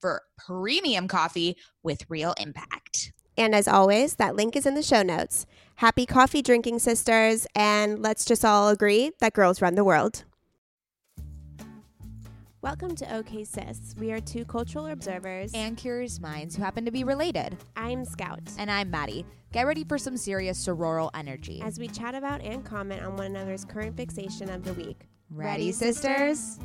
for premium coffee with real impact. And as always, that link is in the show notes. Happy coffee drinking, sisters, and let's just all agree that girls run the world. Welcome to OK Sis. We are two cultural observers. and curious minds who happen to be related. I'm Scout. And I'm Maddie. Get ready for some serious sororal energy. As we chat about and comment on one another's current fixation of the week. Ready, sisters?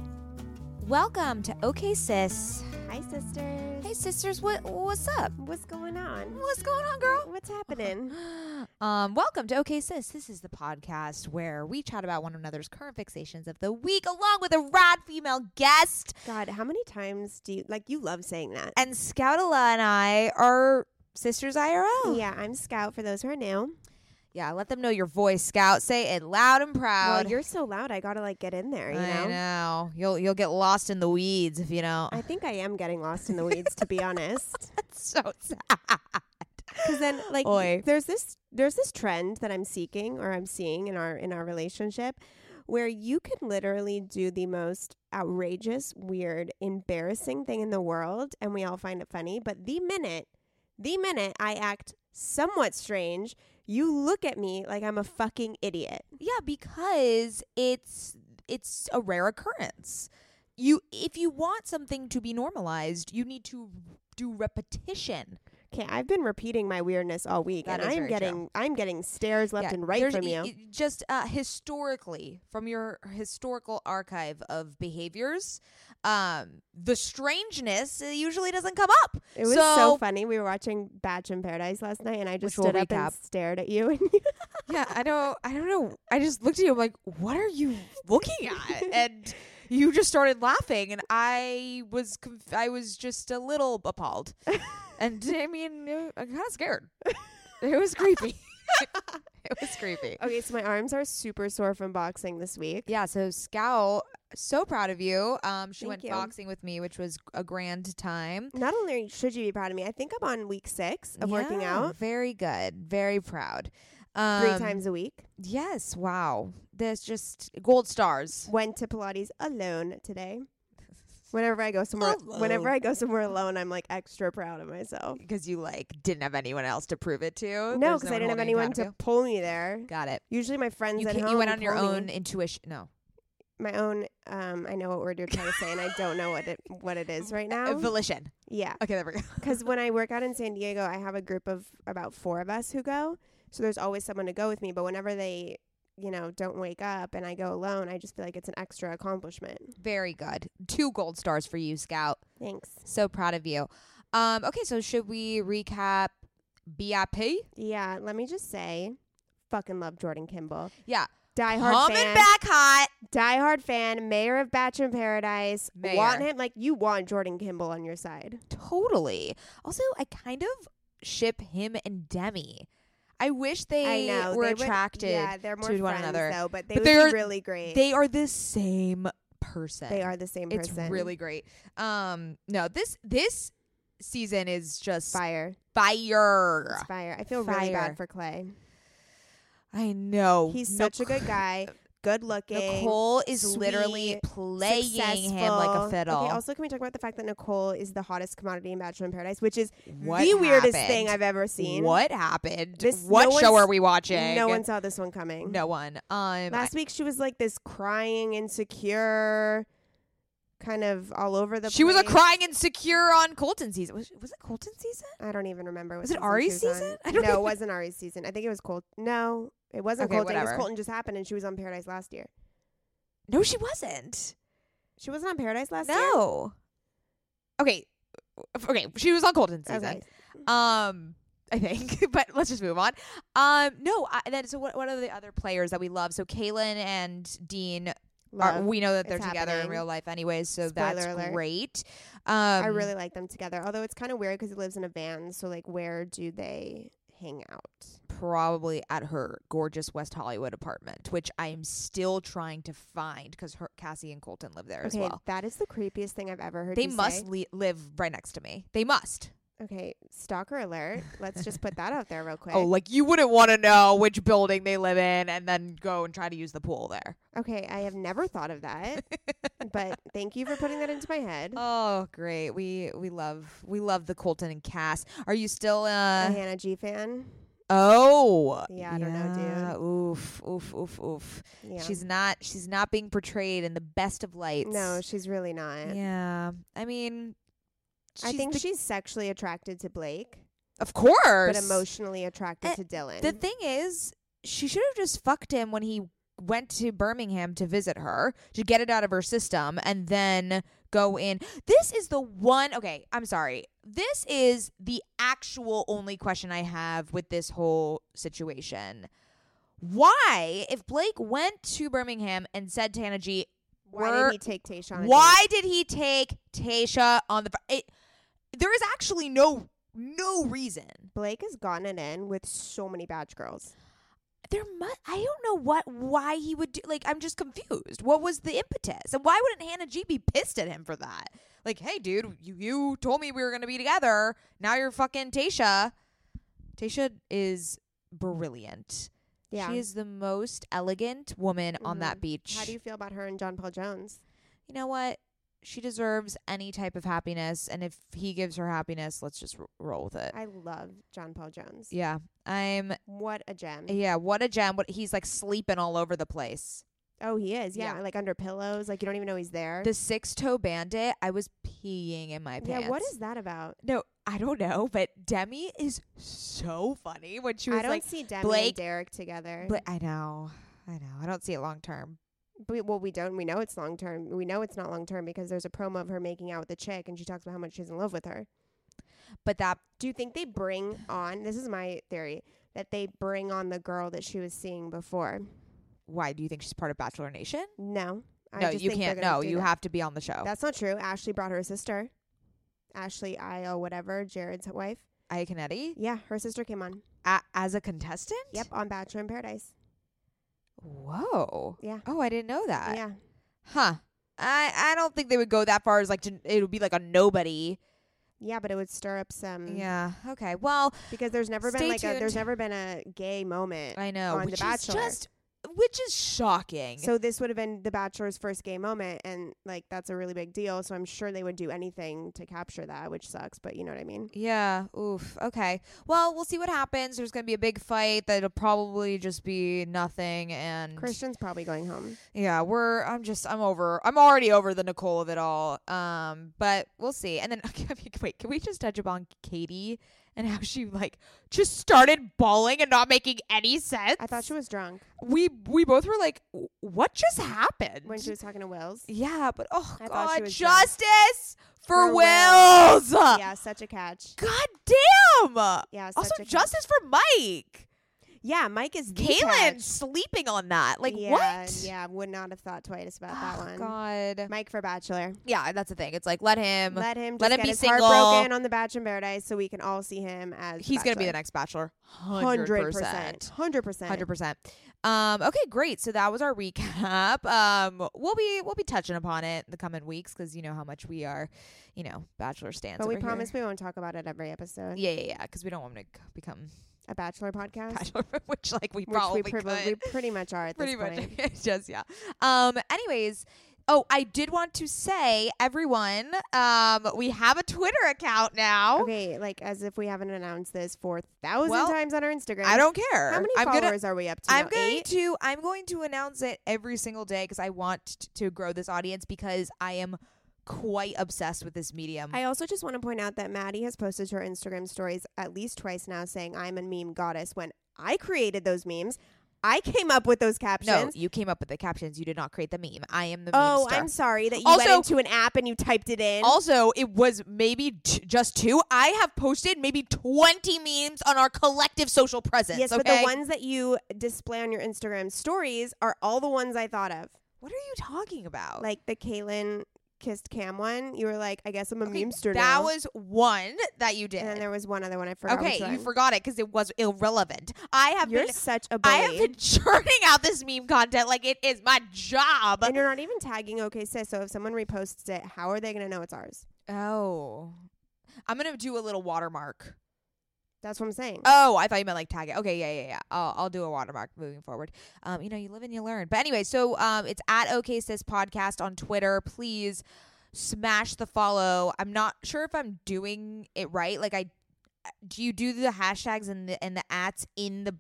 Welcome to OK Sis. Hi, sisters. Hey, sisters, what what's up? What's going on? What's going on, girl? What's happening? Um, welcome to OK Sis. This is the podcast where we chat about one another's current fixations of the week, along with a rad female guest. God, how many times do you like? You love saying that. And Scoutala and I are sisters IRL. Yeah, I'm Scout for those who are new. Yeah, let them know your voice, Scout. Say it loud and proud. Well, you're so loud. I gotta like get in there. You I know. know. You'll you'll get lost in the weeds if you don't. I think I am getting lost in the weeds, to be honest. That's so sad. Because then, like, Oi. there's this there's this trend that I'm seeking or I'm seeing in our in our relationship, where you can literally do the most outrageous, weird, embarrassing thing in the world, and we all find it funny. But the minute, the minute I act somewhat strange, you look at me like I'm a fucking idiot. Yeah, because it's it's a rare occurrence. You if you want something to be normalized, you need to do repetition. Okay, I've been repeating my weirdness all week, That and I'm getting I'm getting stares left Yeah, and right from you. y- Just uh, historically, from your historical archive of behaviors, um, the strangeness uh, usually doesn't come up. It was so, So- funny. We were watching Batch in Paradise last night, and I just stood up and stared at you. And Yeah, I don't I don't know. I just looked at you I'm like, "What are you looking at?" and you just started laughing and I was conf- I was just a little appalled. and I mean, I'm kind of scared. It was creepy. it was creepy. okay, so my arms are super sore from boxing this week. Yeah, so Scout, so proud of you. Um, she Thank went you. boxing with me, which was a grand time. Not only should you be proud of me, I think I'm on week six of working out Very good. Very proud. Um, three times a week. Yes. Wow. There's just gold stars. Went to Pilates alone today. Whenever I go somewhere, whenever I go somewhere alone, I'm like extra proud of myself. because you like didn't have anyone else to prove it to. No, because I didn't have anyone to you? pull me there. Got it. Usually, my friends You, at home you went on your pull me. own intuition. No, My own. Um, I know what word you're trying to say, and I don't know what it what it is right now. Volition. yeah, Okay, there we go. because when I work out in San Diego, I have a group of about four of us who go. So there's always someone to go with me. But whenever they, you know, don't wake up and I go alone, I just feel like it's an extra accomplishment. Very good. Two gold stars for you, Scout. Thanks. So proud of you. Um, okay, so should we recap BIP? Yeah, let me just say, fucking love Jordan Kimball. Yeah, Die hard coming fan. back hot. Die hard fan. Mayor of Bachelor in Paradise. Mayor. Want him like you want Jordan Kimball on your side. Totally. Also, I kind of ship him and Demi. I wish they I know were they would- attracted. yeah, they're more to one another. though, but they But would they're- be really great. They are the same person. They are the same It's person. really great. Um, no, this this season is just fire. fire. It's fire. I feel really bad for Clay. I know. He's No- such a good guy. Good looking. Nicole is literally sweet, playing him like a fiddle. Okay, also can we talk about the fact that Nicole is the hottest commodity in Bachelor in Paradise, which is what the weirdest thing I've ever seen. What happened? This- what no show are we watching? No one saw this one coming. No one. Um, Last week she was like this crying, insecure. Kind of all over the she was a crying insecure on Colton season. Was, was it Colton season? I don't even remember. Was it Arie's she was on. season? I don't No, it wasn't Arie's season. I think it was Colt. No, it wasn't Okay, Colton. It was. Colton just happened, and she was on Paradise last year. No, she wasn't. She wasn't on Paradise last year. No. Okay. Okay, she was on Colton season. Okay. Um, I think, but let's just move on. Um, no, I, then so what? What are the other players that we love? So Caelynn and Dean. Are, we know that they're together in real life anyways, so Spoiler that's alert. great. Um, I really like them together. Although it's kind of weird because he lives in a van. So like, where do they hang out? probably at her gorgeous West Hollywood apartment, which I'm still trying to find because Cassie and Colton live there as well. that is the creepiest thing I've ever heard. They must live right next to me. They must. Okay, stalker alert. Let's just put that out there real quick. Oh, like you wouldn't want to know which building they live in and then go and try to use the pool there. Okay, I have never thought of that, but thank you for putting that into my head. Oh, great. We we love we love the Colton and Cass. Are you still a uh Hannah G fan. Oh. Yeah, I don't know, dude. Oof, oof, oof, oof. Yeah. She's not she's not being portrayed in the best of lights. no, she's really not. Yeah. I mean I think the- she's sexually attracted to Blake, of course. but emotionally attracted Eh, to Dylan. The thing is, she should have just fucked him when he went to Birmingham to visit her to get it out of her system and then go in. This is the one. Okay, I'm sorry. This is the actual only question I have with this whole situation. Why, if Blake went to Birmingham and said to Hannah G, Why did he take Tayshia? on a why did he take Tayshia on the? It, there is actually no no reason. Blake has gotten it in with so many batch girls. there must I don't know what why he would do like I'm just confused. What was the impetus? And why wouldn't Hannah G be pissed at him for that? Like, hey dude, you you told me we were gonna be together. Now you're fucking Tayshia. Tayshia is brilliant. Yeah. She is the most elegant woman on that Mhm. beach. How do you feel about her and John Paul Jones? you know what? She deserves any type of happiness, and if he gives her happiness, let's just r- roll with it. I love John Paul Jones. yeah, I'm. What a gem. Yeah, what a gem! What he's like sleeping all over the place. Oh, he is. Yeah, Yeah. like under pillows. Like you don't even know he's there. The six toe bandit, I was peeing in my pants. yeah, what is that about? No, I don't know, but Demi is so funny when she was I don't like, see Demi Blake- and Derek together. but I know, I know, I don't see it long term. But, well, we don't. We know it's long term. We know it's not long term because there's a promo of her making out with a chick, and she talks about how much she's in love with her. But that Do you think they bring on? This is my theory that they bring on the girl that she was seeing before. why do you think she's part of Bachelor Nation? No, I no, you can't. No, you that. have to be on the show. That's not true. Ashley brought her sister, Ashley Io, whatever, Jared's wife. Iaconetti Yeah, her sister came on. A- as a contestant. Yep, on Bachelor in Paradise. Whoa. Yeah, Oh, I didn't know that. yeah. Huh. I I don't think they would go that far as like to it would be like a nobody. Yeah, but it would stir up some. Yeah. Okay. Well, Because there's never been like a there's never been a gay moment. I know, on which The is Bachelor. just which is shocking. So this would have been the Bachelor's first gay moment, and like that's a really big deal. So I'm sure they would do anything to capture that, which sucks, but you know what I mean. yeah. Oof. Okay. Well, we'll see what happens. There's gonna be a big fight that'll probably just be nothing. And Christian's probably going home. yeah, we're. I'm just. I'm over. I'm already over the Nicole of it all. Um, but we'll see. And then wait, can we just touch upon Katie and how she like just started bawling and not making any sense? I thought she was drunk we we both were like, what just happened? when she was talking to Wills. yeah, but oh I god, justice for, For Wills. yeah, such a catch. God damn. Yeah, such also, a catch. justice for Mike. Yeah, Mike is Caelynn sleeping on that. Like yeah, what? Yeah, would not have thought twice about that one. God. Mike for Bachelor. Yeah, that's the thing. It's like let him. Let him just let him be single. heart broken on the Bachelor in Paradise, so we can all see him as. he's gonna be the next Bachelor. hundred percent, hundred percent, Hundred percent. Um, okay, great. So that was our recap. Um, we'll be we'll be touching upon it in the coming weeks because you know how much we are, you know, Bachelor stands. But we over here. promise we won't talk about it every episode. Yeah, yeah, yeah. Because we don't want to become A Bachelor podcast, Bachelor, which like we which probably we, could. we pretty much are at pretty this much. point. It's just yeah. Um. Anyways. Oh, I did want to say, everyone, um, we have a Twitter account now. Okay, like as if we haven't announced this four thousand Well, times on our Instagram. I don't care. How many I'm followers gonna, are we up to? I'm now? going Eight? to I'm going to announce it every single day because I want t- to grow this audience because I am quite obsessed with this medium. I also just want to point out that Maddie has posted her Instagram stories at least twice now saying I'm a meme goddess when I created those memes. I came up with those captions. no, you came up with the captions. You did not create the meme. I am the oh, I'm sorry that you Also- went into an app and you typed it in. Also, it was maybe t- just two. I have posted maybe 20 memes on our collective social presence. yes, okay? but the ones that you display on your Instagram stories are all the ones I thought of. What are you talking about? Like the Caelynn kissed Cam one. You were like, I guess I'm a Okay, memester that now. was one that you did. and then there was one other one I forgot. okay, you forgot it because it was irrelevant. I have You're been. such a I bully. have been churning out this meme content like it is my job. and you're not even tagging OK Sis. So if someone reposts it, how are they going to know it's ours? oh, I'm gonna do a little watermark. That's what I'm saying. Oh, I thought you meant like tag it. Okay, yeah, yeah, yeah. I'll, I'll do a watermark moving forward. Um, you know, you live and you learn. But anyway, so um, it's at OK Sis Podcast on Twitter. Please smash the follow. I'm not sure if I'm doing it right. Like, I do you do the hashtags and the and the ats in the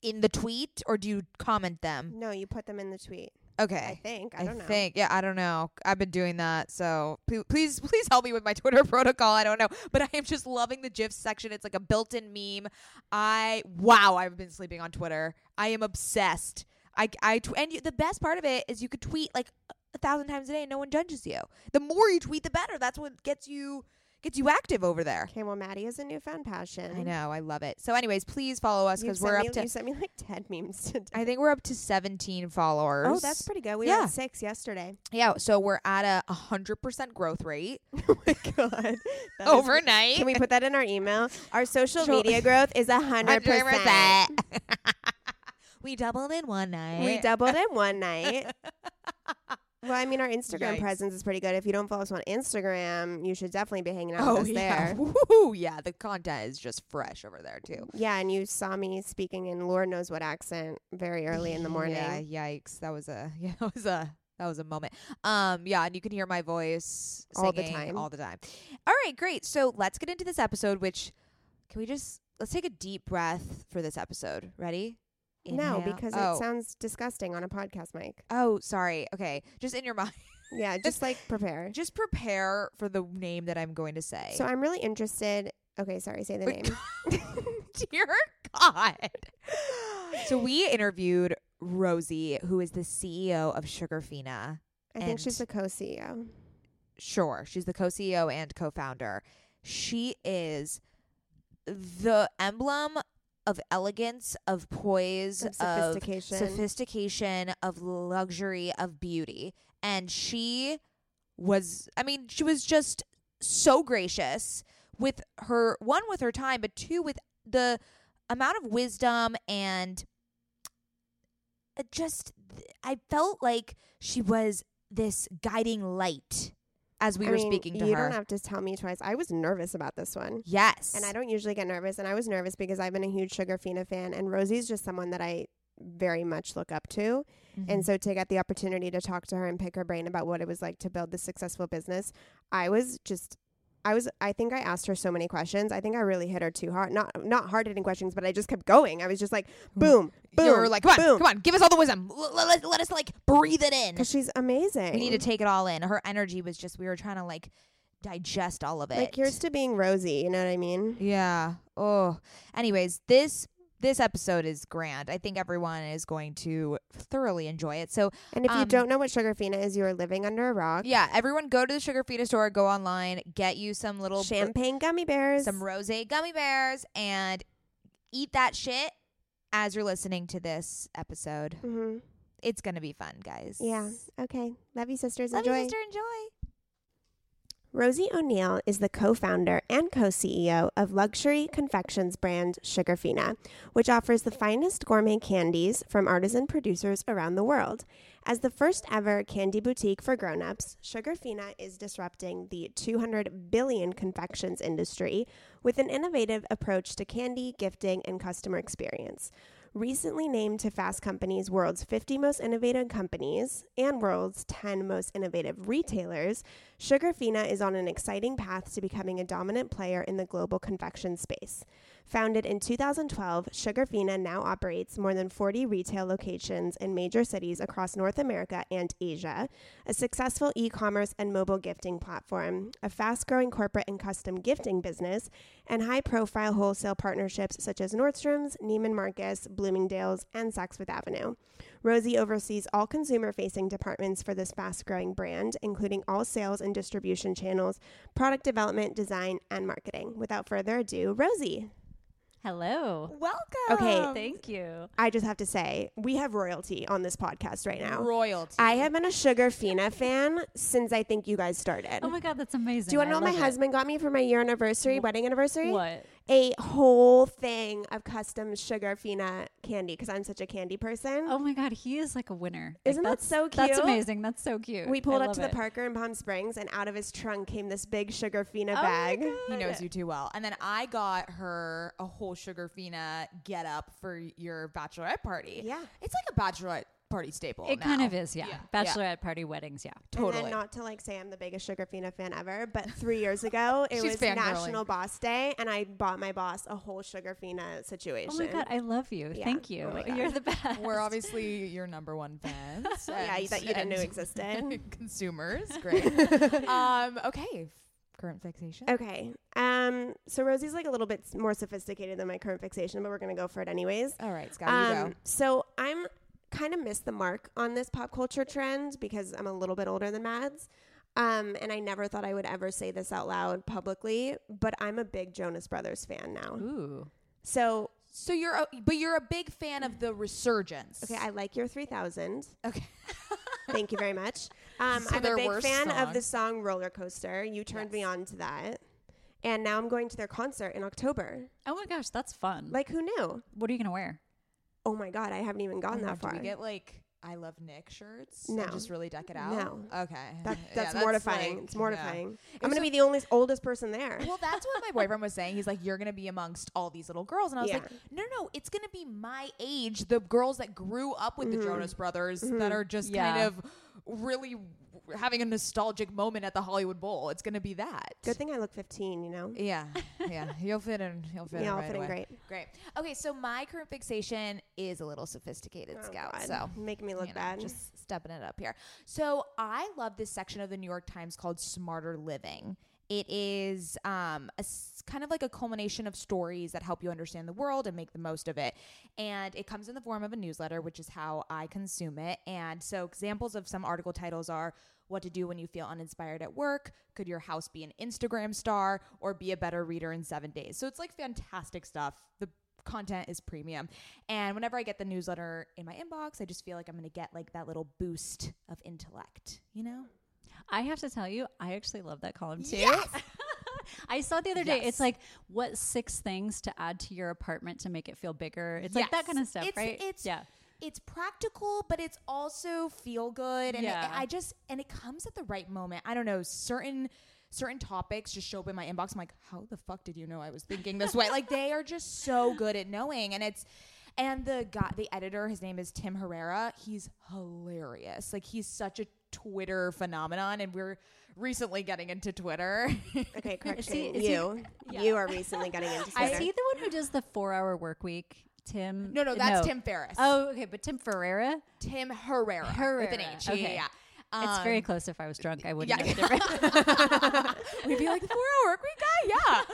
in the tweet or do you comment them? no, you put them in the tweet. I think. I, don't know. I think, yeah, I don't know. I've been doing that, so pl- please, please help me with my Twitter protocol. I don't know, but I am just loving the GIF section. It's like a built-in meme. I wow, I've been sleeping on Twitter. I am obsessed. I, I, tw- and you, the best part of it is you could tweet like a thousand times a day, and no one judges you. The more you tweet, the better. That's what gets you gets you active over there. Okay, well, Maddie has a newfound passion. I know, I love it. So, anyways, please follow us because we're me, up to. You sent me like 10 memes today. I think we're up to 17 followers. Oh, that's pretty good. We Yeah. at six yesterday. Yeah, so we're at a hundred percent growth rate oh my God. That is- overnight. Can we put that in our email? Our social media growth is 100%. 100%. we doubled in one night. We doubled in one night. Well, I mean, our Instagram Yikes. presence is pretty good. If you don't follow us on Instagram, you should definitely be hanging out Oh with us yeah, there. Woo-hoo. yeah. The content is just fresh over there too. Yeah, and you saw me speaking in Lord knows what accent very early in the morning. Yeah, yikes. That was a yeah, that was a that was a moment. Um, yeah, and you can hear my voice All the time. all the time. All right, great. So let's get into this episode. Which can we just let's take a deep breath for this episode? Ready? No, because oh. it sounds disgusting on a podcast mic. Oh, sorry. Okay, just in your mind, Yeah, just like prepare. just prepare for the name that I'm going to say. So I'm really interested. Okay, sorry, say the Wait, name. Dear God. So we interviewed Rosie, who is the CEO of Sugarfina. I think she's the co-CEO. Sure, she's the co-CEO and co-founder. She is the emblem of elegance, of poise, Of sophistication. of sophistication, of luxury, of beauty. And she was I mean, she was just so gracious with her one with her time, but two with the amount of wisdom and uh, just I felt like she was this guiding light as we I were mean, speaking to you her. You don't have to tell me twice. I was nervous about this one. yes. And I don't usually get nervous, and I was nervous because I've been a huge Sugarfina fan, and Rosie's just someone that I very much look up to. Mhm. And so to get the opportunity to talk to her and pick her brain about what it was like to build this successful business, I was just I was I think I asked her so many questions. I think I really hit her too hard. Not not hard hitting questions, but I just kept going. I was just like boom, boom. you were like, come on, boom. come on, give us all the wisdom. L- let, let us like breathe it in. Cuz she's amazing. We need to take it all in. Her energy was just we were trying to like digest all of it. like here's to being rosy, you know what I mean? Yeah. Oh. Anyways, this this episode is grand. I think everyone is going to thoroughly enjoy it. So And if you Um, don't know what Sugarfina is, you are living under a rock. yeah, everyone go to the Sugarfina store, go online, get you some little Champagne gummy bears. some rose gummy bears, and eat that shit as you're listening to this episode. hmm It's gonna be fun, guys. Yeah. Okay. Love you, sisters. Love Enjoy. you, sister. Enjoy. Rosie O'Neill is the co founder and co CEO of luxury confections brand Sugarfina, which offers the finest gourmet candies from artisan producers around the world. As the first ever candy boutique for grown-ups, Sugarfina is disrupting the 200 billion confections industry with an innovative approach to candy, gifting, and customer experience. Recently named to Fast Company's World's 50 Most Innovative Companies and World's 10 Most Innovative Retailers, Sugarfina is on an exciting path to becoming a dominant player in the global confection space. Founded in 2012, Sugarfina now operates more than 40 retail locations in major cities across North America and Asia, a successful e commerce and mobile gifting platform, a fast growing corporate and custom gifting business, and high profile wholesale partnerships such as Nordstrom's, Neiman Marcus, Bloomingdale's, and Saks Fifth Avenue. Rosie oversees all consumer facing departments for this fast growing brand, including all sales and distribution channels, product development, design, and marketing. Without further ado, Rosie. Hello. Welcome. Okay. Thank you. I just have to say, we have royalty on this podcast right now. Royalty. I have been a Sugarfina fan since I think you guys started. Oh my God, that's amazing. Do you want to know what my it. husband got me for my year anniversary, wedding anniversary? What? A whole thing of custom Sugarfina candy because I'm such a candy person. Oh my God, he is like a winner. Isn't that so cute? That's amazing. That's so cute. We pulled I up to love the. Parker in Palm Springs, and out of his trunk came this big Sugarfina Oh my bag. God. He knows you too well. And then I got her a whole Sugarfina get up for your bachelorette party. Yeah. It's like a bachelorette party staple. It kind of is, yeah. Yeah. Bachelorette party weddings, yeah. And Totally. then not to like say I'm the biggest Sugarfina fan ever, but three years ago it was. National Boss Day, and I bought my boss a whole Sugarfina situation. Oh my God, I love you. Yeah. Thank you. Oh. You're the best. We're obviously your number one fans. Yeah, and- that you didn't know and existed. consumers. Great. um, okay. Current fixation. Okay. Um. So Rosie's like a little bit more sophisticated than my current fixation, but we're gonna go for it anyways. All right, Scott, you Um. go. So I'm kind of missed the mark on this pop culture trend because I'm a little bit older than Mads. Um, and I never thought I would ever say this out loud publicly, but I'm a big Jonas Brothers fan now. Ooh. So, So you're, a, but you're a big fan of the resurgence. okay, I like your 3000. okay. Thank you very much. Um, So I'm a big fan of the song Roller Coaster. You turned me on to that. And now I'm going to their concert in October. Oh my gosh, that's fun. Like, who knew? what are you going to wear? Oh my God, I haven't even gotten Oh that God, far. Do we get like I love Nick shirts? No. just really deck it out. No. Okay. That, Yeah, that's mortifying. like- it's mortifying. It I'm going to so- be the only oldest person there. Well, that's what my boyfriend was saying. He's like, "You're gonna be amongst all these little girls," and I was like, "No, no, it's gonna be my age, the girls that grew up with Mm-hmm. the Jonas Brothers, that are just Yeah. kind of really having a nostalgic moment at the Hollywood Bowl. It's gonna be that." Good thing I look 15, you know? Yeah, yeah, you'll fit in. You'll fit in. Yeah, I'll right fit in away. great. Great. Okay, so my current fixation is a little sophisticated, Oh, Scout. God. So Making me look you know, bad. Just stepping it up here. So I love this section of the New York Times called Smarter Living. It is um, a kind of like a culmination of stories that help you understand the world and make the most of it. And it comes in the form of a newsletter, which is how I consume it. And so examples of some article titles are what to do when you feel uninspired at work, could your house be an Instagram star, or be a better reader in seven days. So it's like fantastic stuff. The content is premium. And whenever I get the newsletter in my inbox, I just feel like I'm going to get like that little boost of intellect, you know? I have to tell you, I actually love that column too. Yes! I saw it the other day. Yes. It's like what six things to add to your apartment to make it feel bigger. It's like that kind of stuff, It's- right? it's- yeah. It's practical, but it's also feel good. And it- I just, and it comes at the right moment. I don't know, certain. Certain topics just show up in my inbox. I'm like, how the fuck did you know I was thinking this way? like they are just so good at knowing, and it's and the guy, the editor, his name is Tim Herrera. He's hilarious. Like he's such a Twitter phenomenon, and we're recently getting into Twitter. Okay, correction. he- is he- you. You are recently getting into Twitter. Is he the one who does the four-hour work week? Tim? no, no, that's Tim Ferriss. Oh, okay, but Tim Ferrera. Tim Herrera, with an H. Yeah, okay. yeah, yeah. it's very Um, close. If I was drunk, I wouldn't yeah. know the. We'd be like the four hour work week guy,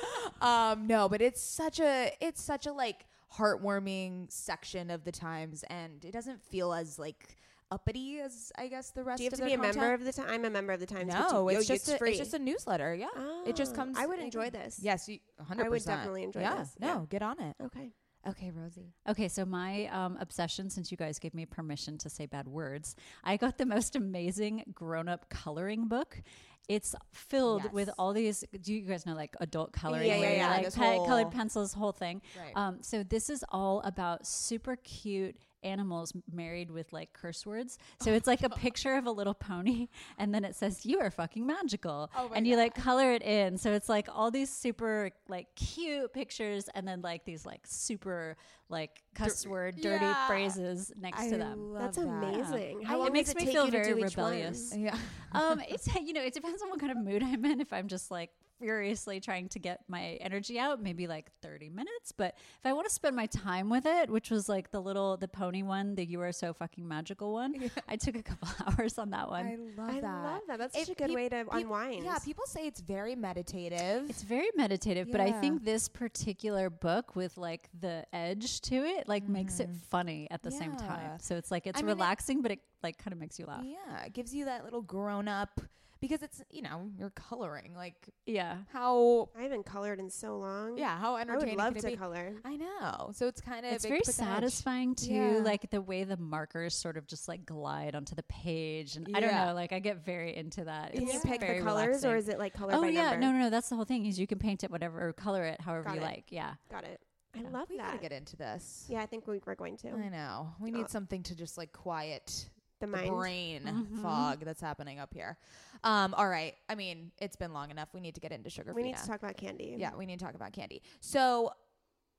yeah. um, no, but it's such a it's such a like heartwarming section of the Times, and it doesn't feel as like uppity as I guess the rest. Do you have of to their be a member of the time? I'm a member of the Times. No, but it's yo, just a, free. it's just a newsletter. Yeah, it just Oh, comes. I would enjoy comes- this. Yes, you, 100%. I would definitely enjoy yeah, this, No, yeah. get on it. Okay. Okay, Rosie. Okay, so my um, obsession, since you guys gave me permission to say bad words, I got the most amazing grown up coloring book. It's filled with all these. Do you guys know like adult coloring? Yeah, yeah, yeah, Like pe- whole- colored pencils, whole thing. Right. Um, so this is all about super cute animals married with like curse words. So it's like a picture of a little pony, and then it says "You are fucking magical," Oh my and you like color it in. So it's like all these super like cute pictures, and then like these like super like cuss word, dirty yeah. phrases next I to them. love That's that. amazing. Yeah. How It makes does me feel very do each one? rebellious. Yeah. um, it's you know it depends on what kind of mood I'm in. If I'm just like furiously trying to get my energy out, maybe like 30 minutes. But if I want to spend my time with it, which was like the little, the pony one, the you are so fucking magical one, I took a couple hours on that one. I love I that. love that. That's If such a good peop- way to peop- unwind. Yeah, people say it's very meditative. It's very meditative, but I think this particular book with like the edge to it like makes it funny at the same Mm. Time. So it's like it's I mean, it- relaxing, but it like kind of makes you laugh. yeah, it gives you that little grown up because it's you know you're coloring like Yeah. how I haven't colored in so long. yeah how I would entertaining love can to be? color. I know, so it's kind of It's very satisfying too, Yeah. like the way the markers sort of just like glide onto the page, and I don't know, like I get very into that. Can It's you pick the very colors, or is it like color Oh by yeah, number? no, no, no. That's the whole thing. Is you can paint it whatever or color it however Got you it. like. Yeah. Got it. I Yeah. love We that. gotta get into this. yeah, I think we, we're going to. I know. We Uh, need something to just like quiet The the mind. brain Mhm. fog that's happening up here. Um, all right. I mean, it's been long enough. We need to get into sugar. We need to talk about candy. Yeah, we need to talk about candy. So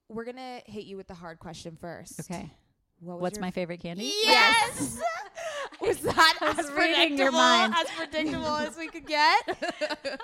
we're gonna hit you with the hard question first. Okay. What was What's your my favorite candy? Yes. was that I was as reading your predictable mind. as predictable as we could get?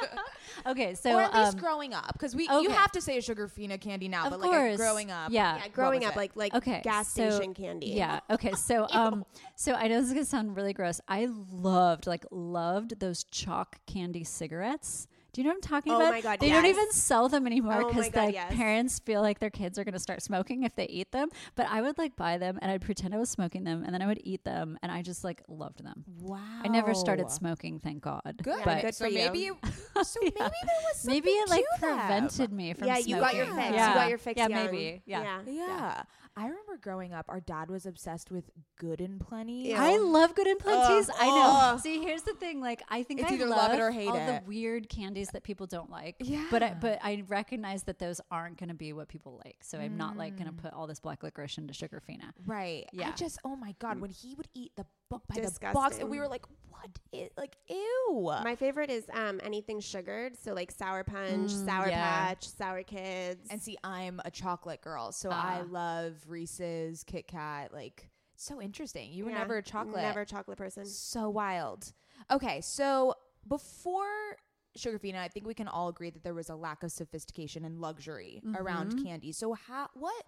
Okay, so or at least um, growing up, because we you have to say a Sugarfina candy now, Of but like course. a growing up, Yeah. Yeah, growing up, it? like like Okay, gas so- station candy. Yeah. Okay. So um so I know this is gonna sound really gross. I loved, like loved those chalk candy cigarettes. Do you know what I'm talking Oh about? my God, They don't even sell them anymore Oh because God, the yes. parents feel like their kids are gonna start smoking if they eat them. But I would like buy them and I'd pretend I was smoking them and then I would eat them and I just like loved them. Wow. I never started smoking, thank God. Good. Yeah, But good so for you. maybe it, so maybe there was something maybe it like to them. prevented me from Yeah, smoking. you got your fix. You got your fix Yeah, young. maybe. Yeah. Yeah. I remember growing up, our dad was obsessed with Good and Plenty. Ew. I love good and plenties. I know. Ugh. See, here's the thing. Like, I think It's I either love, love it or hate all it. the weird candies that people don't like. Yeah. But I, but I recognize that those aren't going to be what people like. So I'm not like going to Mm. put all this black licorice into Sugarfina. Right. I Yeah. just, oh my God, when he would eat the book by the box, and we were like, what is, like, ew. My favorite is um anything sugared, so like sour punch, Mm, sour yeah. patch, sour kids. and see, I'm a chocolate girl, so I Ah. love Reese's, Kit Kat. Like, so interesting. You were Yeah, never a chocolate. Never a chocolate person. So wild. Okay, so before Sugarfina, I think we can all agree that there was a lack of sophistication and luxury around Mhm. candy. So how what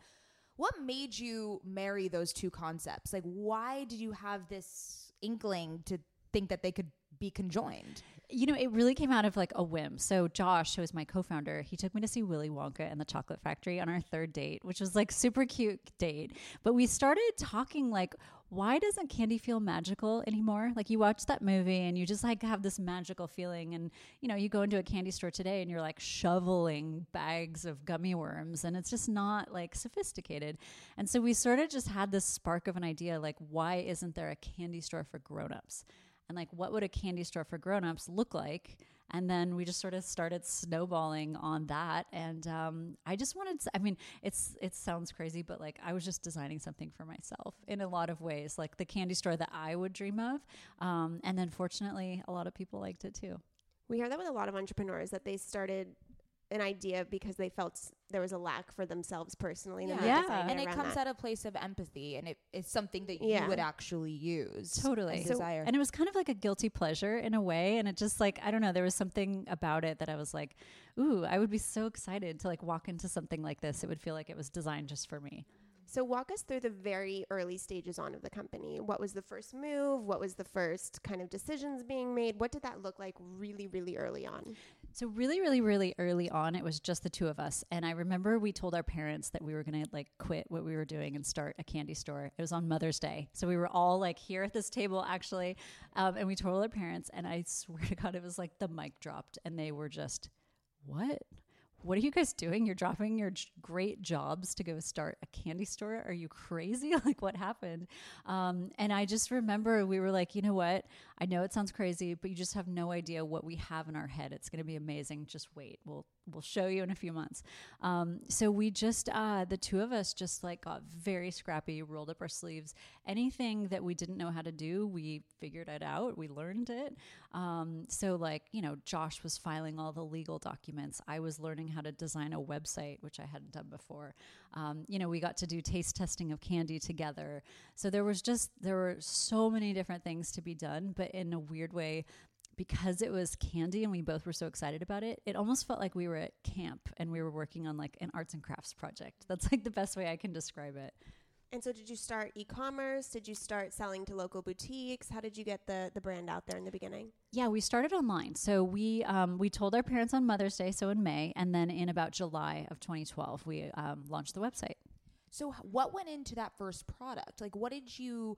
what made you marry those two concepts? Like why did you have this inkling to think that they could be conjoined? You know, it really came out of like a whim. So Josh, who is my co-founder, he took me to see Willy Wonka and the Chocolate Factory on our third date, which was like super cute date. But we started talking like, why doesn't candy feel magical anymore? Like you watch that movie and you just like have this magical feeling, and you know, you go into a candy store today and you're like shoveling bags of gummy worms, and it's just not like sophisticated. And so we sort of just had this spark of an idea, like, why isn't there a candy store for grown-ups? and like what would a candy store for grown-ups look like and then we just sort of started snowballing on that. And um, i just wanted to, i mean it's it sounds crazy but like i was just designing something for myself in a lot of ways like the candy store that i would dream of. Um, and then fortunately a lot of people liked it too. We hear that with a lot of entrepreneurs that they started an idea because they felt there was a lack for themselves personally. then they Yeah. And it comes that. at a place of empathy and it, it's something that Yeah. you would actually use. Totally. and So- desire. and it was kind of like a guilty pleasure in a way and it just like i don't know there was something about it that i was like ooh i would be so excited to like walk into something like this it would feel like it was designed just for me So walk us through the very early stages on of the company. What was the first move? What was the first kind of decisions being made? What did that look like really, really early on? So really, really, really early on, it was just the two of us. And I remember we told our parents that we were going to like quit what we were doing and start a candy store. It was on Mother's Day. So we were all like here at this table actually. Um, and we told our parents and I swear to God, it was like the mic dropped and they were just, what? What are you guys doing? You're dropping your j- great jobs to go start a candy store? Are you crazy? like, what happened? Um, and I just remember we were like, you know what? I know it sounds crazy, but you just have no idea what we have in our head. It's going to be amazing. Just wait. We'll we'll show you in a few months. Um, so we just uh, the two of us just like got very scrappy, rolled up our sleeves. Anything that we didn't know how to do, we figured it out. We learned it. Um, so like you know, Josh was filing all the legal documents. I was learning how to design a website, which I hadn't done before. Um, you know, we got to do taste testing of candy together. So there was just there were so many different things to be done, but in a weird way, because it was candy and we both were so excited about it, it almost felt like we were at camp and we were working on like an arts and crafts project. That's like the best way I can describe it. And so, did you start e-commerce? Did you start selling to local boutiques? How did you get the the brand out there in the beginning? Yeah, we started online. So we um, we told our parents on Mother's Day, so in May, and then in about July of 2012, we um, launched the website. So, what went into that first product? Like, what did you,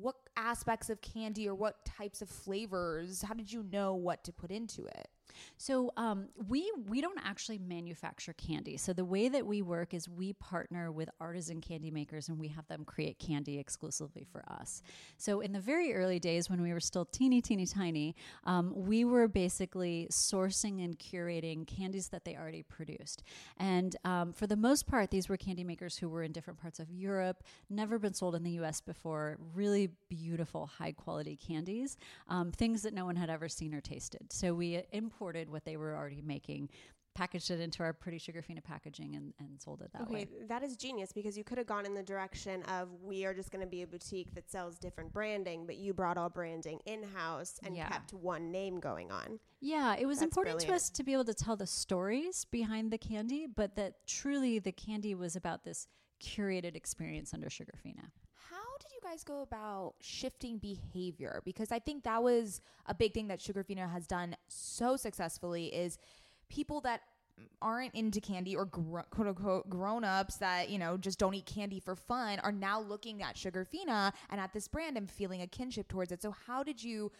what aspects of candy or what types of flavors? How did you know what to put into it? So um, we we don't actually manufacture candy. So the way that we work is we partner with artisan candy makers and we have them create candy exclusively for us. So in the very early days when we were still teeny teeny tiny, um, we were basically sourcing and curating candies that they already produced. And um, for the most part, these were candy makers who were in different parts of Europe, never been sold in the U.S. before. Really beautiful, high quality candies, um, things that no one had ever seen or tasted. So we what they were already making, packaged it into our pretty Sugarfina packaging, and, and sold it that Okay, way. that is genius because you could have gone in the direction of we are just going to be a boutique that sells different branding, but you brought all branding in house and Yeah. kept one name going on. Yeah, it was That's important to us to be able to tell the stories behind the candy, but that truly the candy was about this curated experience under Sugarfina. You guys go about shifting behavior? Because I think that was a big thing that Sugarfina has done so successfully is people that aren't into candy or gr- quote unquote grown ups that you know just don't eat candy for fun are now looking at Sugarfina and at this brand and feeling a kinship towards it. So how did you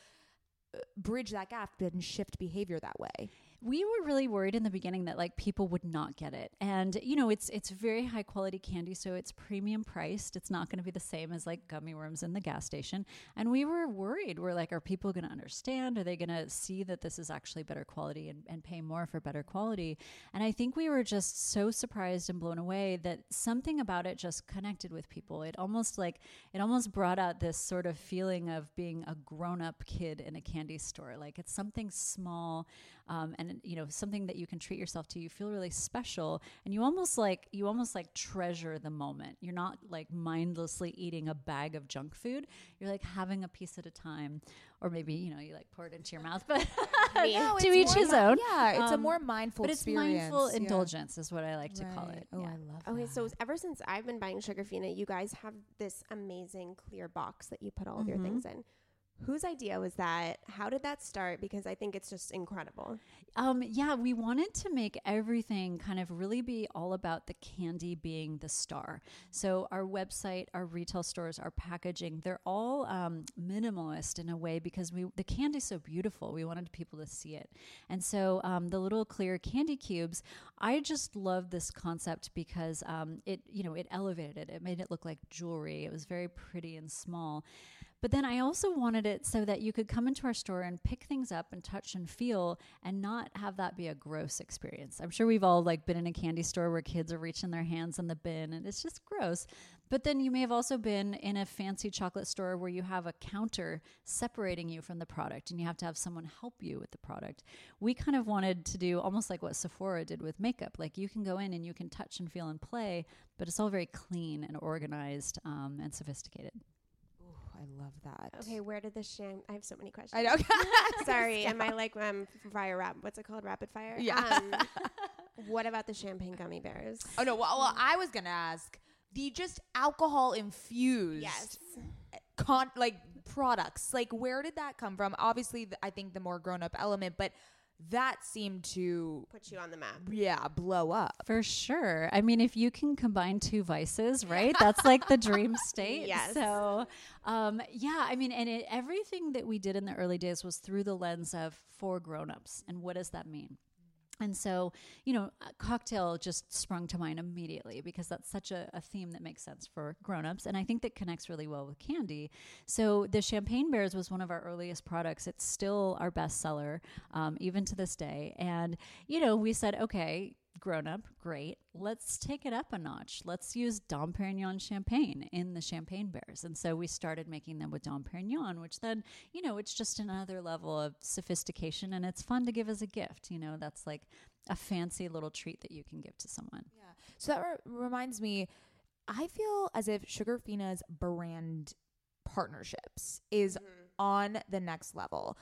uh, bridge that gap and shift behavior that way? We were really worried in the beginning that like people would not get it. And you know it's it's very high quality candy so it's premium priced. It's not going to be the same as like gummy worms in the gas station. And we were worried. We're like are people going to understand? Are they going to see that this is actually better quality and, and pay more for better quality? And i think we were just so surprised and blown away that something about it just connected with people. It almost like it almost brought out this sort of feeling of being a grown-up kid in a candy store. Like it's something small um, and you know something that you can treat yourself to you feel really special and you almost like you almost like treasure the moment you're not like mindlessly eating a bag of junk food you're like having a piece at a time or maybe you know you like pour it into your mouth but No, to each more his mi- own Yeah, it's a Um, more mindful but it's experience. mindful Yeah. indulgence is what i like to call it Oh, yeah. I love it. Okay, that. so ever since I've been buying Sugarfina, you guys have this amazing clear box that you put all of your Mhm. things in. Whose idea was that? How did that start? Because I think it's just incredible. Um, yeah, we wanted to make everything kind of really be all about the candy being the star. So our website, our retail stores, our packaging, they're all um, minimalist in a way because we the candy's so beautiful. We wanted people to see it, and so um, the little clear candy cubes. I just love this concept because um, it you know it elevated it. It made it look like jewelry. It was very pretty and small. But then I also wanted it so that you could come into our store and pick things up and touch and feel and not have that be a gross experience. I'm sure we've all like been in a candy store where kids are reaching their hands in the bin and it's just gross. But then you may have also been in a fancy chocolate store where you have a counter separating you from the product and you have to have someone help you with the product. We kind of wanted to do almost like what Sephora did with makeup. Like you can go in and you can touch and feel and play, but it's all very clean and organized um, and sophisticated. Ooh, I love that. Okay, where did the sham? I have so many questions. I know. Sorry, am I like um fire rap? What's it called? Rapid fire. Yeah. Um, what about the champagne gummy bears? Oh no! Well, well, I was gonna ask the just alcohol infused. Yes. Con like products. Like where did that come from? Obviously, th- I think the more grown up element, but that seemed to Put you on the map. yeah blow up. For sure. I mean, if you can combine two vices, right? That's like the dream state. Yes. So, um, yeah, I mean, and it, everything that we did in the early days was through the lens of for grown-ups. And what does that mean? And so, you know, cocktail just sprung to mind immediately because that's such a, a theme that makes sense for grown-ups. And I think that connects really well with candy. So the Champagne Bears was one of our earliest products. It's still our best seller, um, even to this day. And, you know, we said, okay, grown up, great. Let's take it up a notch. Let's use Dom Perignon champagne in the Champagne Bears. And so we started making them with Dom Perignon, which then, you know, it's just another level of sophistication and it's fun to give as a gift. You know, that's like a fancy little treat that you can give to someone. Yeah. So that re- reminds me, I feel as if Sugarfina's brand partnerships is mm-hmm. on the next level.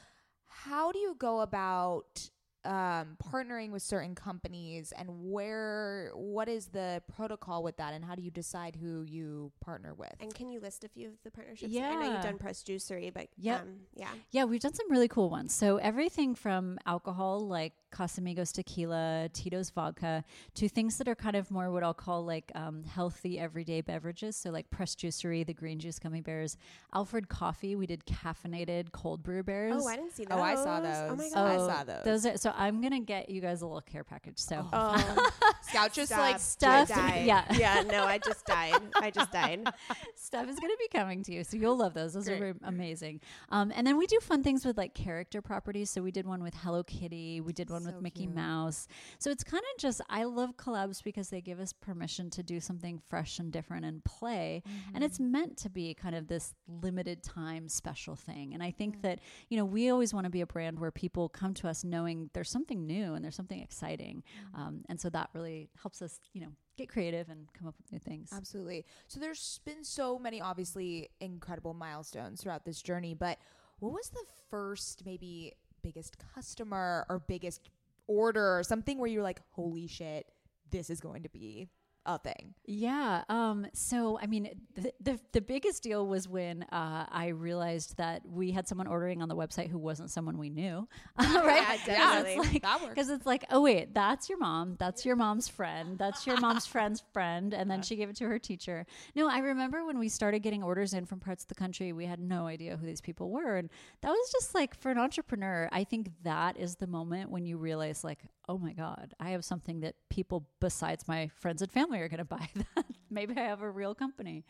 how do you go about um, partnering with certain companies and where what is the protocol with that and how do you decide who you partner with And can you list a few of the partnerships? yeah I know you've done press juicery, but Yep. um, yeah. Yeah, we've done some really cool ones. So everything from alcohol like Casamigos tequila, Tito's vodka, to things that are kind of more what I'll call like um, healthy everyday beverages. So like Press Juicery, the green juice gummy bears, Alfred Coffee. We did caffeinated cold brew bears. Oh, I didn't see those. Oh, I saw those. Oh my those. god. I Oh, saw those. Those are so. I'm gonna get you guys a little care package. So Oh, Scout just stop. like stuff- yeah. yeah. No, I just died. I just died. stuff is going to be coming to you. So you'll love those. Those Great. are amazing. Um, and then we do fun things with like character properties. So we did one with Hello Kitty. We did one with Mickey cute. Mouse. So it's kind of just, I love collabs because they give us permission to do something fresh and different and play. And it's meant to be kind of this limited time special thing. And I think that, you know, we always want to be a brand where people come to us knowing there's something new and there's something exciting. Um, and so that really helps us, you know, get creative and come up with new things. Absolutely. So there's been so many obviously incredible milestones throughout this journey, but what was the first maybe biggest customer or biggest order or something where you're like, holy shit, this is going to be a thing? Yeah. Um, so, I mean, the, the, the biggest deal was when uh, I realized that we had someone ordering on the website who wasn't someone we knew. right? Yeah, Because definitely. it's like, That works. Because it's like, oh, wait, that's your mom. That's your mom's friend. That's your mom's friend's friend. And then she gave it to her teacher. No, I remember when we started getting orders in from parts of the country, we had no idea who these people were. And that was just like, for an entrepreneur, I think that is the moment when you realize, like, oh my God, I have something that people besides my friends and family are going to buy. that. Maybe I have a real company.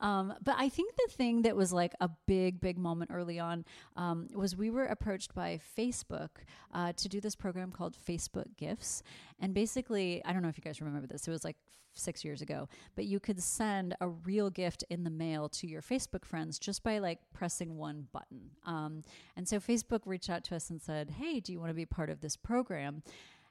Um, but I think the thing that was like a big, big moment early on um, was we were approached by Facebook uh, to do this program called Facebook Gifts. And basically, I don't know if you guys remember this, it was like six years ago, but you could send a real gift in the mail to your Facebook friends just by like pressing one button. Um, and so Facebook reached out to us and said, Hey, do you want to be part of this program?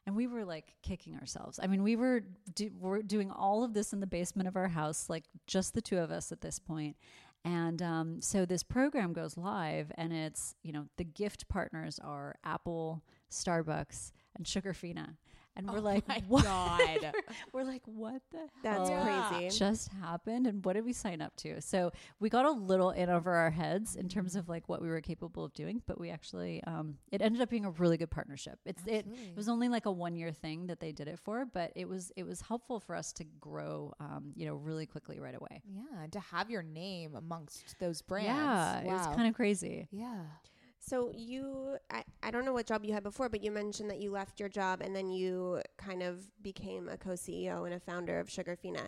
And we were like kicking ourselves. I mean, we were do, we're doing all of this in the basement of our house, like just the two of us at this point. And um, so this program goes live, and it's you know the gift partners are Apple, Starbucks, and Sugarfina, and we're like, what? God. we're like, what the That's hell Yeah. crazy. just happened, and what did we sign up to? So we got a little in over our heads in terms of like what we were capable of doing, but we actually um, it ended up being a really good partnership. It's it, it was only like a one year thing that they did it for, but it was it was helpful for us to grow, um, you know, really quickly right away. Yeah, and to have your name amongst those brands. Yeah, it was kind of crazy. Yeah. So you, I, I don't know what job you had before, but you mentioned that you left your job and then you kind of became a co-CEO and a founder of Sugarfina.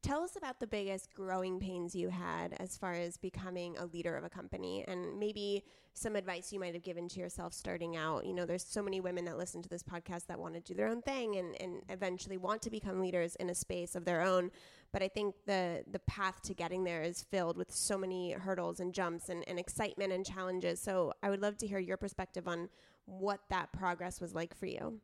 Tell us about the biggest growing pains you had as far as becoming a leader of a company and maybe some advice you might have given to yourself starting out. You know, there's so many women that listen to this podcast that want to do their own thing and, and eventually want to become leaders in a space of their own. But I think the the path to getting there is filled with so many hurdles and jumps and, and excitement and challenges. So I would love to hear your perspective on what that progress was like for you.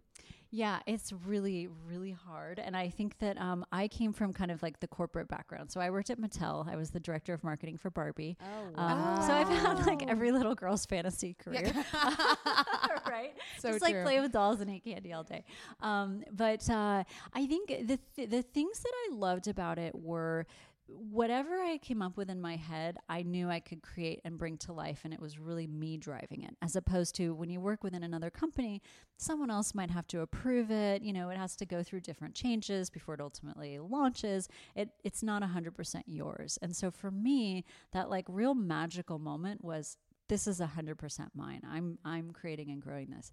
Yeah, it's really, really hard. And I think that um, I came from kind of like the corporate background. So I worked at Mattel. I was the director of marketing for Barbie. Oh, Um, So I've had like every little girl's fantasy career, right? So Just like play with dolls and eat candy all day. Um, but uh, I think the th- the things that I loved about it were whatever I came up with in my head, I knew I could create and bring to life, and it was really me driving it. As opposed to when you work within another company, someone else might have to approve it. You know, it has to go through different changes before it ultimately launches. It it's not hundred percent yours. And so for me, that like real magical moment was this is hundred percent mine. I'm I'm creating and growing this.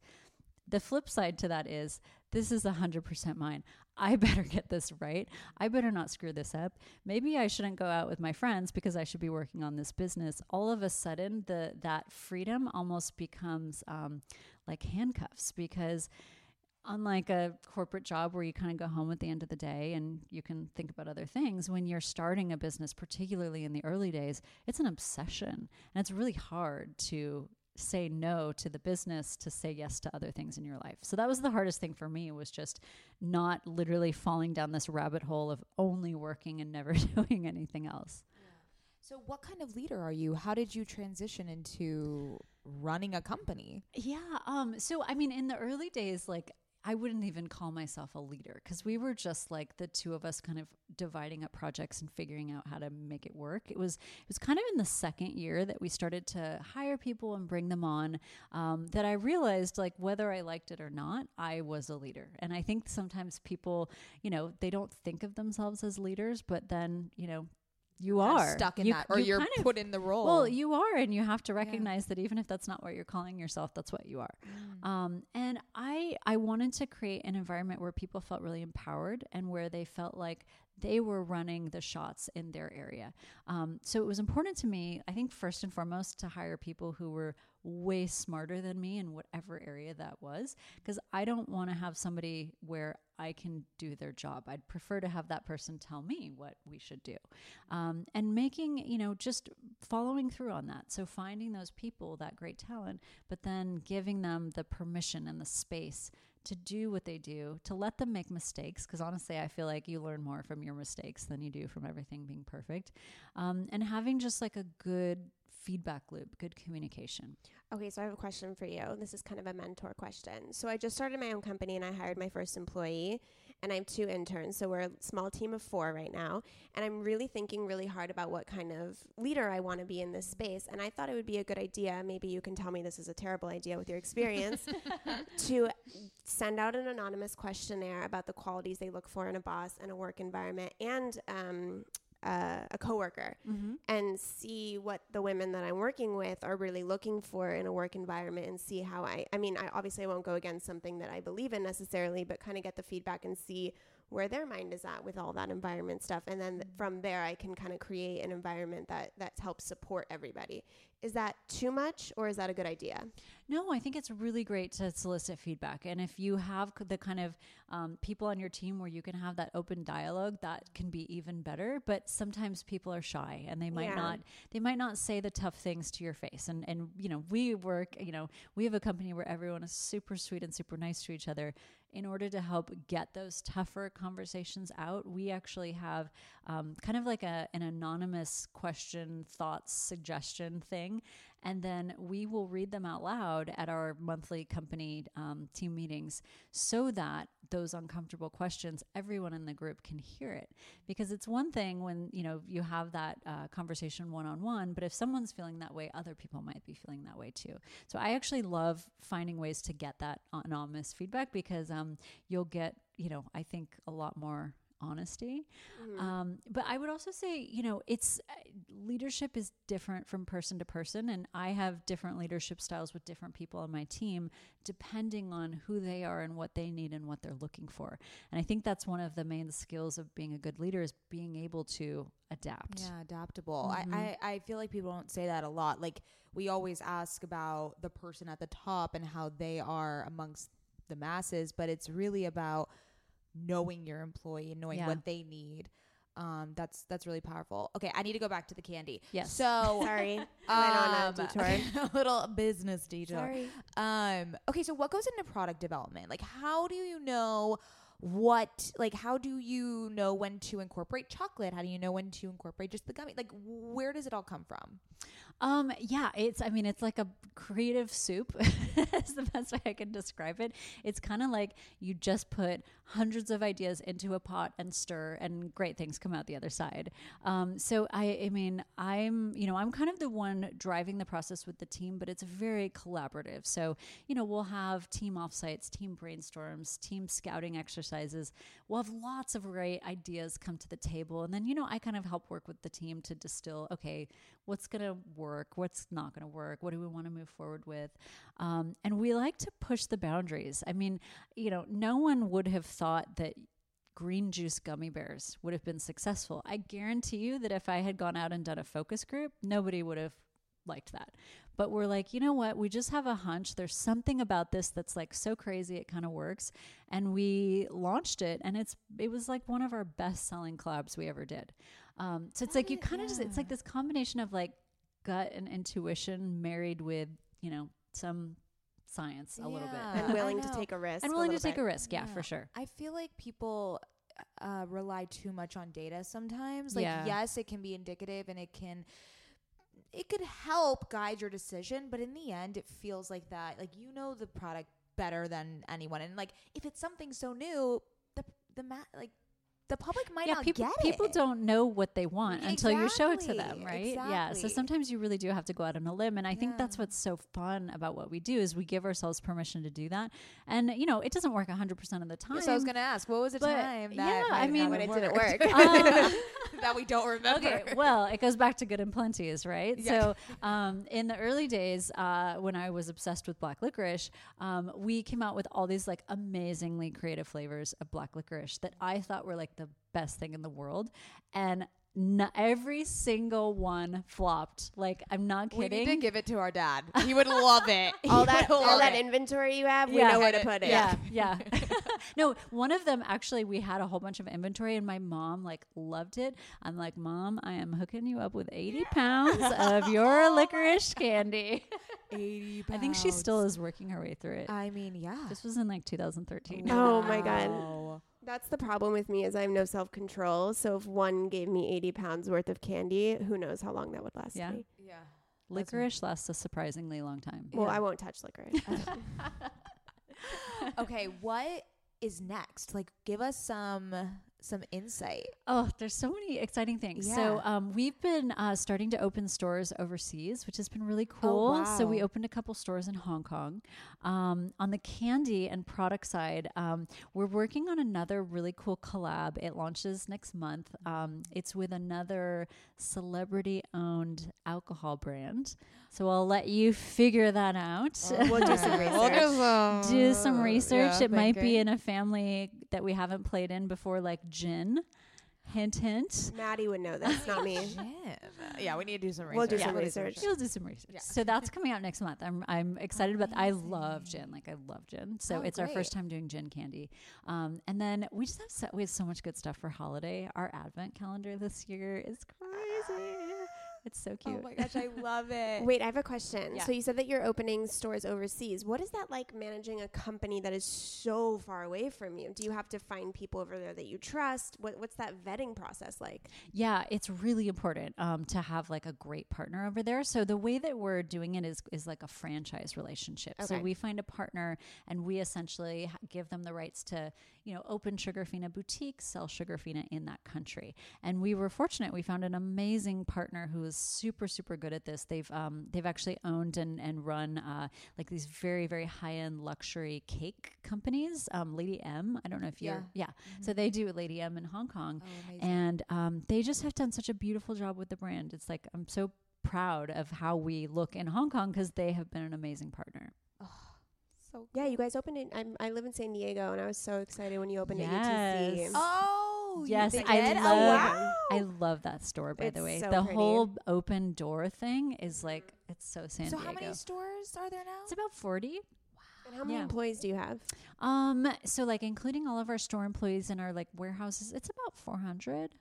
The flip side to that is this is 100% mine. I better get this right. I better not screw this up. Maybe I shouldn't go out with my friends because I should be working on this business. All of a sudden, the that freedom almost becomes um, like handcuffs because unlike a corporate job where you kind of go home at the end of the day and you can think about other things, when you're starting a business, particularly in the early days, it's an obsession. And it's really hard to say no to the business to say yes to other things in your life. So that was the hardest thing for me was just not literally falling down this rabbit hole of only working and never doing anything else. So, what kind of leader are you? How did you transition into running a company? Yeah. Um. So, I mean, in the early days, like I wouldn't even call myself a leader because we were just like the two of us kind of dividing up projects and figuring out how to make it work. It was it was kind of in the second year that we started to hire people and bring them on um, that I realized like whether I liked it or not, I was a leader. And I think sometimes people, you know, they don't think of themselves as leaders, but then you know you are stuck in You- that, or you you're kind of- put in the role. well, you are, and you have to recognize that even if that's not what you're calling yourself, that's what you are. Mm. Um, and I, I wanted to create an environment where people felt really empowered and where they felt like they were running the shots in their area. Um, so it was important to me, I think, first and foremost, to hire people who were way smarter than me in whatever area that was, because I don't want to have somebody where I can do their job. I'd prefer to have that person tell me what we should do. Um, and making, you know, just following through on that. So finding those people, that great talent, but then giving them the permission and the space to do what they do, to let them make mistakes. Because honestly, I feel like you learn more from your mistakes than you do from everything being perfect. Um, and having just like a good feedback loop, good communication. Okay, so I have a question for you. This is kind of a mentor question. So I just started my own company and I hired my first employee, and I have two interns. So we're a small team of four right now, and I'm really thinking really hard about what kind of leader I want to be in this space. And I thought it would be a good idea. Maybe you can tell me this is a terrible idea with your experience to send out an anonymous questionnaire about the qualities they look for in a boss and a work environment and um, uh, a coworker and see what the women that I'm working with are really looking for in a work environment and see how I I mean I obviously won't go against something that I believe in necessarily but kind of get the feedback and see where their mind is at with all that environment stuff and then from there I can kind of create an environment that that helps support everybody. Is that too much or is that a good idea? No, I think it's really great to solicit feedback. And if you have the kind of um, people on your team where you can have that open dialogue, that can be even better. But sometimes people are shy and they might Yeah. not they might not say the tough things to your face. And and you know we work you know we have a company where everyone is super sweet and super nice to each other. In order to help get those tougher conversations out, we actually have um, kind of like a, an anonymous question, thoughts, suggestion thing. And then we will read them out loud at our monthly company um, team meetings so that those uncomfortable questions, everyone in the group can hear it. Because it's one thing when, you know, you have that uh, conversation one on one, but if someone's feeling that way, other people might be feeling that way too. So I actually love finding ways to get that anonymous feedback because um, you'll get, you know, I think a lot more honesty. Um, but I would also say, you know, it's uh, leadership is different from person to person, and I have different leadership styles with different people on my team, depending on who they are and what they need and what they're looking for. And I think that's one of the main skills of being a good leader is being able to adapt. Yeah, adaptable. I, I, I feel like people don't say that a lot. Like we always ask about the person at the top and how they are amongst the masses, but it's really about knowing your employee and knowing Yeah. what they need. Um, that's that's really powerful. Okay, I need to go back to the candy. Yes. So Sorry. On a um, detour. a little business detour. Sorry. Um, okay, so what goes into product development? Like, how do you know what? Like, how do you know when to incorporate chocolate? How do you know when to incorporate just the gummy? Like, where does it all come from? Um, yeah, it's, I mean, it's like a creative soup. That's the best way I can describe it. It's kind of like you just put hundreds of ideas into a pot and stir, and great things come out the other side. Um, so I, I mean, I'm, you know, I'm kind of the one driving the process with the team, but it's very collaborative. So, you know, we'll have team offsites, team brainstorms, team scouting exercises. We'll have lots of great ideas come to the table. And then, you know, I kind of help work with the team to distill, okay, what's going to work? What's not going to work? What do we want to move forward with? Um, and we like to push the boundaries. I mean, you know, no one would have thought that green juice gummy bears would have been successful. I guarantee you that if I had gone out and done a focus group, nobody would have liked that. But we're like, you know what? We just have a hunch. There's something about this that's like so crazy it kind of works. And we launched it and it's it was like one of our best selling collabs we ever did. Um, so it's like you kind of just it's like this combination of like gut and intuition married with, you know, some science a little bit. Yeah. And willing to take a risk. And willing to little take bit. a risk, yeah, for sure. I feel like people uh, rely too much on data sometimes. Like, Yeah. yes, it can be indicative and it can it could help guide your decision, but in the end, it feels like that. Like you know the product better than anyone, and like if it's something so new, the the ma- like the public might yeah, not people get it. people don't know what they want until you show it to them, Exactly, right? Yeah. So sometimes you really do have to go out on a limb, and I think that's what's so fun about what we do is we give ourselves permission to do that. And you know, it doesn't work hundred percent of the time. Yeah, so I was gonna ask, what was the time yeah, that I mean- when it didn't work. Um, that we don't remember. Okay, well, it goes back to good and plenty's, right? Yeah. So, um, in the early days, uh, when I was obsessed with black licorice, um, we came out with all these like amazingly creative flavors of black licorice that I thought were like the best thing in the world, and. n every single one flopped. Like I'm not kidding. we need to give it to our dad. He would love it. all that all that it. inventory you have, we know where to put it. Yeah, yeah. no, one of them actually, we had a whole bunch of inventory, and my mom like loved it. I'm like, Mom, I am hooking you up with 80 pounds of your licorice candy. 80 pounds. I think she still is working her way through it. I mean, yeah. this was in like 2013. Oh my God. That's the problem with me is I have no self control. So if one gave me 80 pounds worth of candy, who knows how long that would last Yeah. me. Yeah. Licorice lasts a surprisingly long time. Well, Yeah. I won't touch licorice. okay, what is next? Like, give us some some insight. Oh, there's so many exciting things. So, um, we've been uh, starting to open stores overseas, which has been really cool. So, we opened a couple stores in Hong Kong. Um, on the candy and product side, um, we're working on another really cool collab. It launches next month. Um, it's with another celebrity owned alcohol brand. So, I'll let you figure that out. We'll do some research. do some research. it might be in a family that we haven't played in before, like gin. Hint, hint. Maddie would know this, not me. Yeah, we need to do some research. We'll do some research. You'll do some research. Yeah. So that's coming out next month. I'm I'm excited about. I love gin. Like I love gin. So Oh, it's our first time doing gin candy. Um, and then we just have so, we have so much good stuff for holiday. Our advent calendar this year is crazy. It's so cute. Oh my gosh, I love it. Wait, I have a question. Yeah. So you said that you're opening stores overseas. What is that like managing a company that is so far away from you? Do you have to find people over there that you trust? What, what's that vetting process like? Yeah, it's really important um, to have like a great partner over there. So the way that we're doing it is is like a franchise relationship. Okay. So we find a partner and we essentially give them the rights to you know open Sugarfina boutiques, sell Sugarfina in that country. And we were fortunate; we found an amazing partner who is super super good at this. They've um, they've actually owned and and run uh, like these very very high end luxury cake companies. Um, Lady M, I don't know if you're yeah. So they do Lady M in Hong Kong. Oh. And um, they just have done such a beautiful job with the brand. It's like I'm so proud of how we look in Hong Kong because they have been an amazing partner. So Yeah, you guys opened it. I'm, I live in San Diego, and I was so excited when you opened Yes. at UTC. Oh, Yes, did? I Oh, love. wow. I love that store. By the way, so the pretty. whole open door thing is like it's so San So Diego. So how many stores are there now? it's about forty. And how many Yeah. employees do you have? Um, so like including all of our store employees and our like warehouses, it's about four hundred.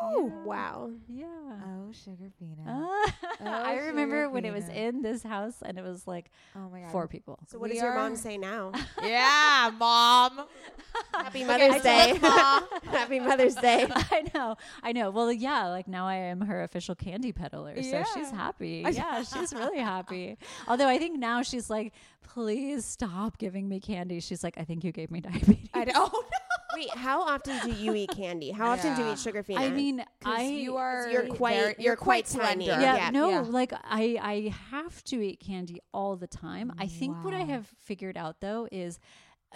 Oh, wow. Yeah. Oh, Sugarfina. Oh, I Oh, remember when it was in this house and it was like oh my god. four people. So what We does your mom say now? yeah, mom. Happy Mother's so Day. look, Happy Mother's Day. I know, I know. Well, yeah, like now I am her official candy peddler, so she's happy. Yeah, she's really happy. Although I think now she's like, please stop giving me candy. She's like, I think you gave me diabetes. I don't oh, know. Wait, how often do you eat candy? How often do you Yeah. eat sugar I mean, I you are you're quite- very- you're quite tiny. slender. yeah, Yeah. no, Yeah. like I I have to eat candy all the time. I think what I have figured out though is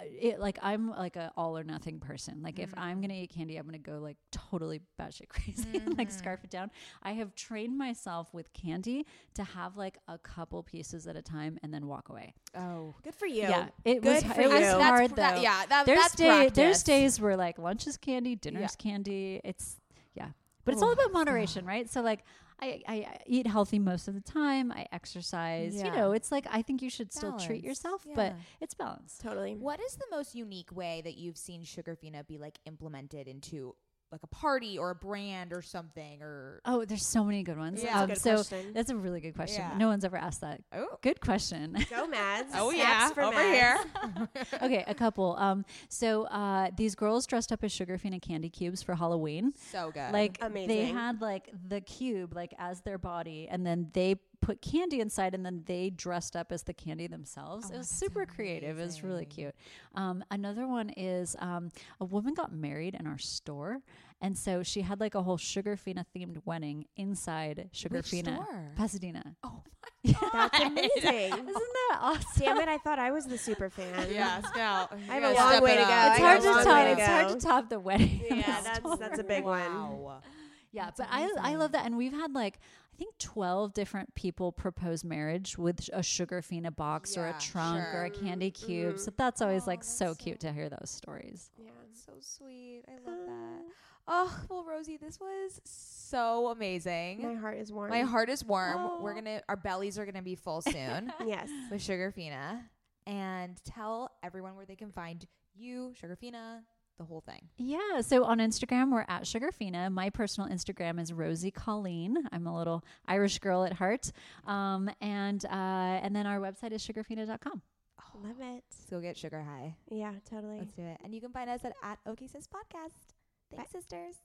it like I'm like a all or nothing person. Like if mm-hmm. I'm gonna eat candy, I'm gonna go like totally batshit crazy and like mm-hmm. scarf it down. I have trained myself with candy to have like a couple pieces at a time and then walk away. Oh. good for you. Yeah, it Good was it was. That's- hard that- though. yeah, that, there's that's day, there's days where like lunch is candy, dinner's candy. It's yeah, but it's all Oh, about moderation, right? So like. I, I I eat healthy most of the time. I exercise. You know, it's like I think you should still treat Balance, yourself, but it's balanced. Totally. What is the most unique way that you've seen Sugarfina be like implemented into like a party or a brand or something or Oh, there's so many good ones. Yeah. Um, That's a so question. that's a really good question. Yeah. No one's ever asked that. oh Good question. Go Mads. oh yeah for over Mads. here okay, a couple. Um, so uh, these girls dressed up as Sugarfina candy cubes for Halloween. so good Like Amazing. they had like the cube like as their body, and then they put candy inside, and then they dressed up as the candy themselves. Oh, it was that's super creative. It was really cute. Um, another one is um, a woman got married in our store, and so she had like a whole Sugarfina themed wedding inside Sugarfina, store? Pasadena. oh That's amazing. Isn't that awesome? Damn it! I thought I was the super fan. yeah scout I have a long way to go. It's I hard to long top. to It's hard to top the wedding. of Yeah, a that's store. that's a big one. Wow Yeah, That's but I I love that, and we've had like I think twelve different people propose marriage with a Sugarfina box or a Yeah, trunk or a sure. candy cube. Mhm. So that's always Oh, like that's so so cute to hear those stories. Yeah. That's so sweet. I love that. Oh, well, Rosie, this was so amazing. My heart is warm. My heart is warm. We're Oh. gonna our bellies are gonna be full soon Yes. with Sugarfina. And tell everyone where they can find you, Sugarfina, the whole thing. Yeah, so on Instagram we're at Sugarfina. My personal Instagram is Rosie Colleen. I'm a little Irish girl at heart, um, and uh, and then our website is sugarfina.com. Love it. Go get sugar high. Yeah, totally. Let's do it. And you can find us at, at OK Sis Podcast. Thanks, sisters.